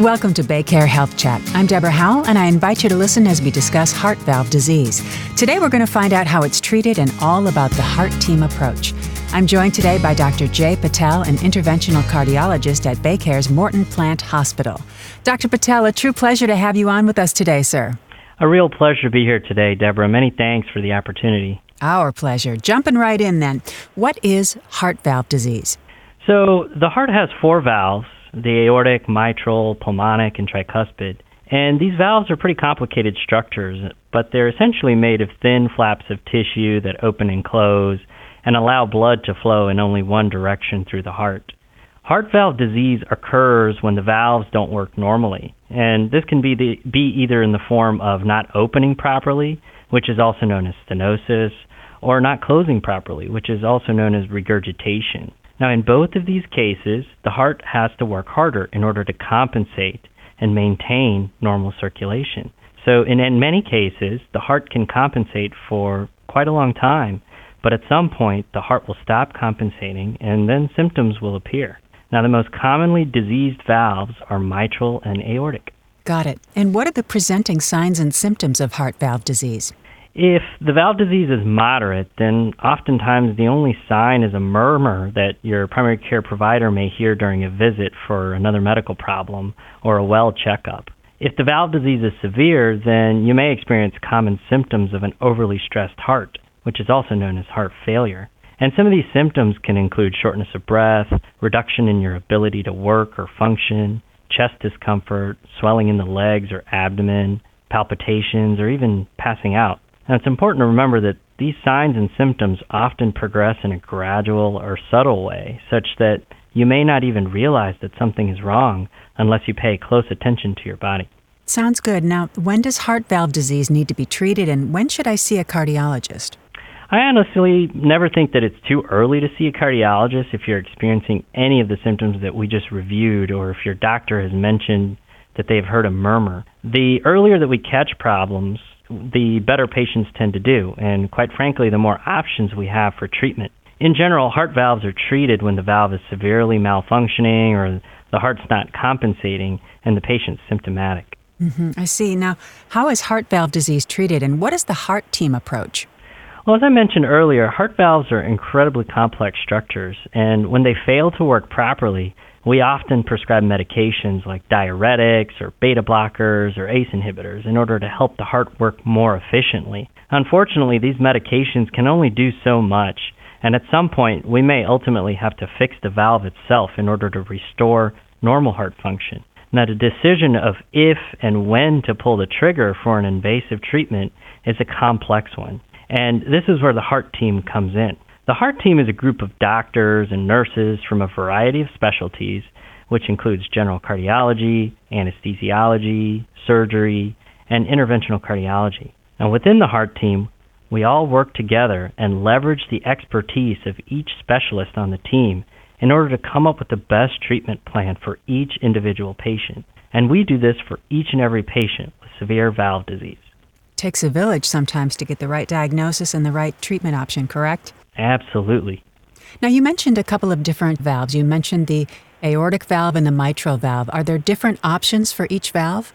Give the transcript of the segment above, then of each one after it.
Welcome to BayCare Health Chat. I'm Deborah Howell, and I invite you to listen as we discuss heart valve disease. Today, we're going to find out how it's treated and all about the heart team approach. I'm joined today by Dr. Jay Patel, an interventional cardiologist at BayCare's Morton Plant Hospital. Dr. Patel, a true pleasure to have you on with us today, sir. A real pleasure to be here today, Deborah. Many thanks for the opportunity. Our pleasure. Jumping right in then. What is heart valve disease? So, the heart has four valves the aortic, mitral, pulmonic, and tricuspid. And these valves are pretty complicated structures, but they're essentially made of thin flaps of tissue that open and close and allow blood to flow in only one direction through the heart. Heart valve disease occurs when the valves don't work normally, and this can be, the, be either in the form of not opening properly, which is also known as stenosis, or not closing properly, which is also known as regurgitation. Now, in both of these cases, the heart has to work harder in order to compensate and maintain normal circulation. So, in, in many cases, the heart can compensate for quite a long time, but at some point, the heart will stop compensating and then symptoms will appear. Now, the most commonly diseased valves are mitral and aortic. Got it. And what are the presenting signs and symptoms of heart valve disease? If the valve disease is moderate, then oftentimes the only sign is a murmur that your primary care provider may hear during a visit for another medical problem or a well checkup. If the valve disease is severe, then you may experience common symptoms of an overly stressed heart, which is also known as heart failure. And some of these symptoms can include shortness of breath, reduction in your ability to work or function, chest discomfort, swelling in the legs or abdomen, palpitations, or even passing out. Now, it's important to remember that these signs and symptoms often progress in a gradual or subtle way, such that you may not even realize that something is wrong unless you pay close attention to your body. Sounds good. Now, when does heart valve disease need to be treated, and when should I see a cardiologist? I honestly never think that it's too early to see a cardiologist if you're experiencing any of the symptoms that we just reviewed, or if your doctor has mentioned that they've heard a murmur. The earlier that we catch problems, the better patients tend to do, and quite frankly, the more options we have for treatment. In general, heart valves are treated when the valve is severely malfunctioning or the heart's not compensating and the patient's symptomatic. Mm-hmm, I see. Now, how is heart valve disease treated, and what is the heart team approach? Well, as I mentioned earlier, heart valves are incredibly complex structures, and when they fail to work properly, we often prescribe medications like diuretics or beta blockers or ACE inhibitors in order to help the heart work more efficiently. Unfortunately, these medications can only do so much, and at some point we may ultimately have to fix the valve itself in order to restore normal heart function. Now, the decision of if and when to pull the trigger for an invasive treatment is a complex one, and this is where the heart team comes in. The heart team is a group of doctors and nurses from a variety of specialties, which includes general cardiology, anesthesiology, surgery, and interventional cardiology. And within the heart team, we all work together and leverage the expertise of each specialist on the team in order to come up with the best treatment plan for each individual patient. And we do this for each and every patient with severe valve disease. Takes a village sometimes to get the right diagnosis and the right treatment option, correct? Absolutely. Now, you mentioned a couple of different valves. You mentioned the aortic valve and the mitral valve. Are there different options for each valve?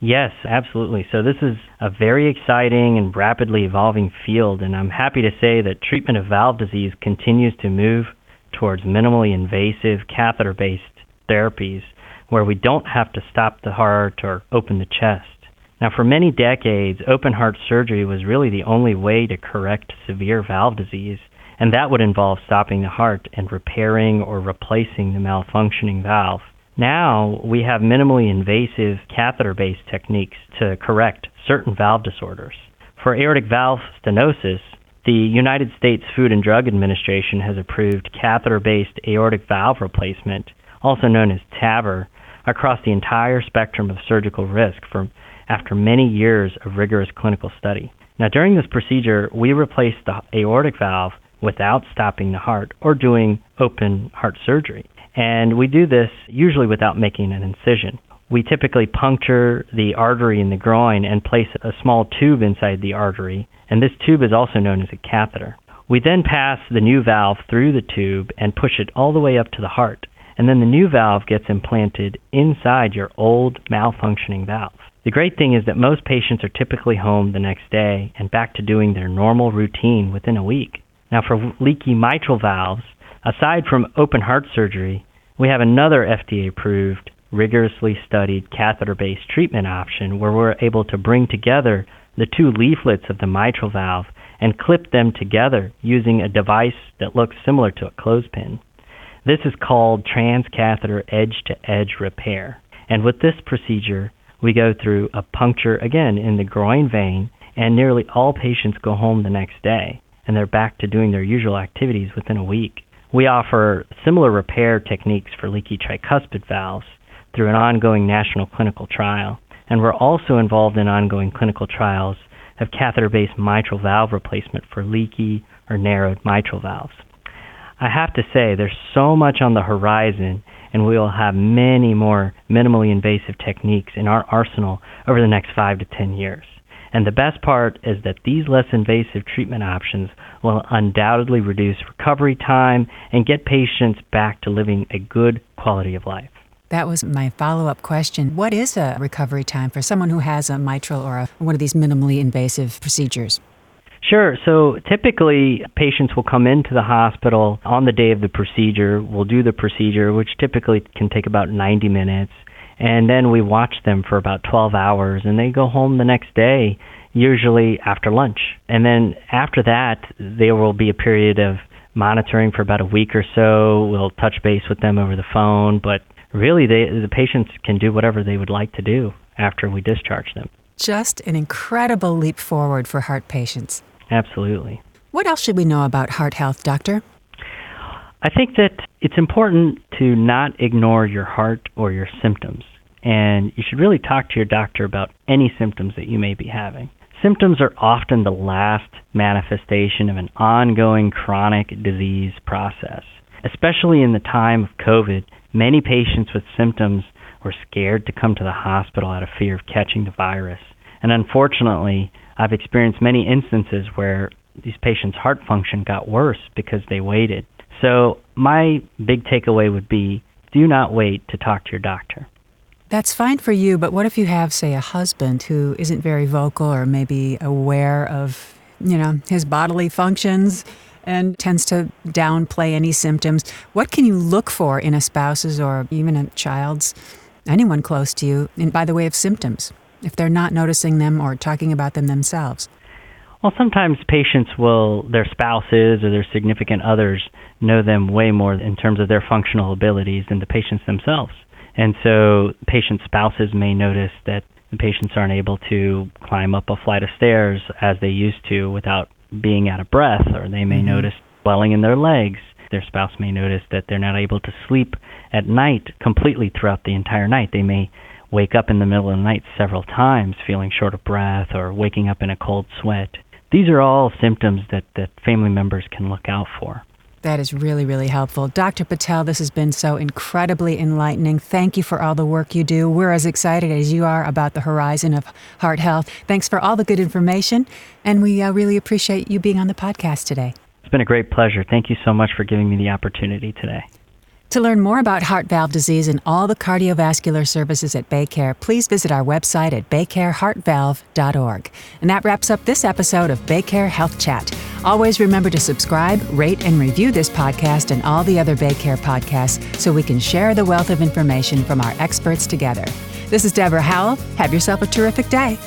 Yes, absolutely. So, this is a very exciting and rapidly evolving field, and I'm happy to say that treatment of valve disease continues to move towards minimally invasive catheter based therapies where we don't have to stop the heart or open the chest. Now, for many decades, open heart surgery was really the only way to correct severe valve disease, and that would involve stopping the heart and repairing or replacing the malfunctioning valve. Now, we have minimally invasive catheter based techniques to correct certain valve disorders. For aortic valve stenosis, the United States Food and Drug Administration has approved catheter based aortic valve replacement, also known as TAVR, across the entire spectrum of surgical risk for after many years of rigorous clinical study. Now, during this procedure, we replace the aortic valve without stopping the heart or doing open heart surgery. And we do this usually without making an incision. We typically puncture the artery in the groin and place a small tube inside the artery, and this tube is also known as a catheter. We then pass the new valve through the tube and push it all the way up to the heart. and then the new valve gets implanted inside your old malfunctioning valve. The great thing is that most patients are typically home the next day and back to doing their normal routine within a week. Now, for leaky mitral valves, aside from open heart surgery, we have another FDA approved, rigorously studied catheter based treatment option where we're able to bring together the two leaflets of the mitral valve and clip them together using a device that looks similar to a clothespin. This is called transcatheter edge to edge repair. And with this procedure, we go through a puncture again in the groin vein, and nearly all patients go home the next day and they're back to doing their usual activities within a week. We offer similar repair techniques for leaky tricuspid valves through an ongoing national clinical trial, and we're also involved in ongoing clinical trials of catheter based mitral valve replacement for leaky or narrowed mitral valves. I have to say, there's so much on the horizon, and we will have many more minimally invasive techniques in our arsenal over the next five to ten years. And the best part is that these less invasive treatment options will undoubtedly reduce recovery time and get patients back to living a good quality of life. That was my follow up question. What is a recovery time for someone who has a mitral or a, one of these minimally invasive procedures? Sure. So typically, patients will come into the hospital on the day of the procedure. We'll do the procedure, which typically can take about 90 minutes. And then we watch them for about 12 hours, and they go home the next day, usually after lunch. And then after that, there will be a period of monitoring for about a week or so. We'll touch base with them over the phone, but really they, the patients can do whatever they would like to do after we discharge them. Just an incredible leap forward for heart patients. Absolutely. What else should we know about heart health, doctor? I think that it's important to not ignore your heart or your symptoms. And you should really talk to your doctor about any symptoms that you may be having. Symptoms are often the last manifestation of an ongoing chronic disease process. Especially in the time of COVID, Many patients with symptoms were scared to come to the hospital out of fear of catching the virus. And unfortunately, I've experienced many instances where these patients' heart function got worse because they waited. So, my big takeaway would be do not wait to talk to your doctor. That's fine for you, but what if you have, say, a husband who isn't very vocal or maybe aware of, you know, his bodily functions? and tends to downplay any symptoms. What can you look for in a spouse's or even a child's, anyone close to you, in, by the way of symptoms, if they're not noticing them or talking about them themselves? Well, sometimes patients will, their spouses or their significant others know them way more in terms of their functional abilities than the patients themselves. And so patient spouses may notice that the patients aren't able to climb up a flight of stairs as they used to without being out of breath, or they may mm-hmm. notice swelling in their legs. Their spouse may notice that they're not able to sleep at night completely throughout the entire night. They may wake up in the middle of the night several times feeling short of breath or waking up in a cold sweat. These are all symptoms that, that family members can look out for. That is really, really helpful. Dr. Patel, this has been so incredibly enlightening. Thank you for all the work you do. We're as excited as you are about the horizon of heart health. Thanks for all the good information, and we uh, really appreciate you being on the podcast today. It's been a great pleasure. Thank you so much for giving me the opportunity today. To learn more about heart valve disease and all the cardiovascular services at BayCare, please visit our website at baycareheartvalve.org. And that wraps up this episode of BayCare Health Chat. Always remember to subscribe, rate, and review this podcast and all the other BayCare podcasts so we can share the wealth of information from our experts together. This is Deborah Howell. Have yourself a terrific day.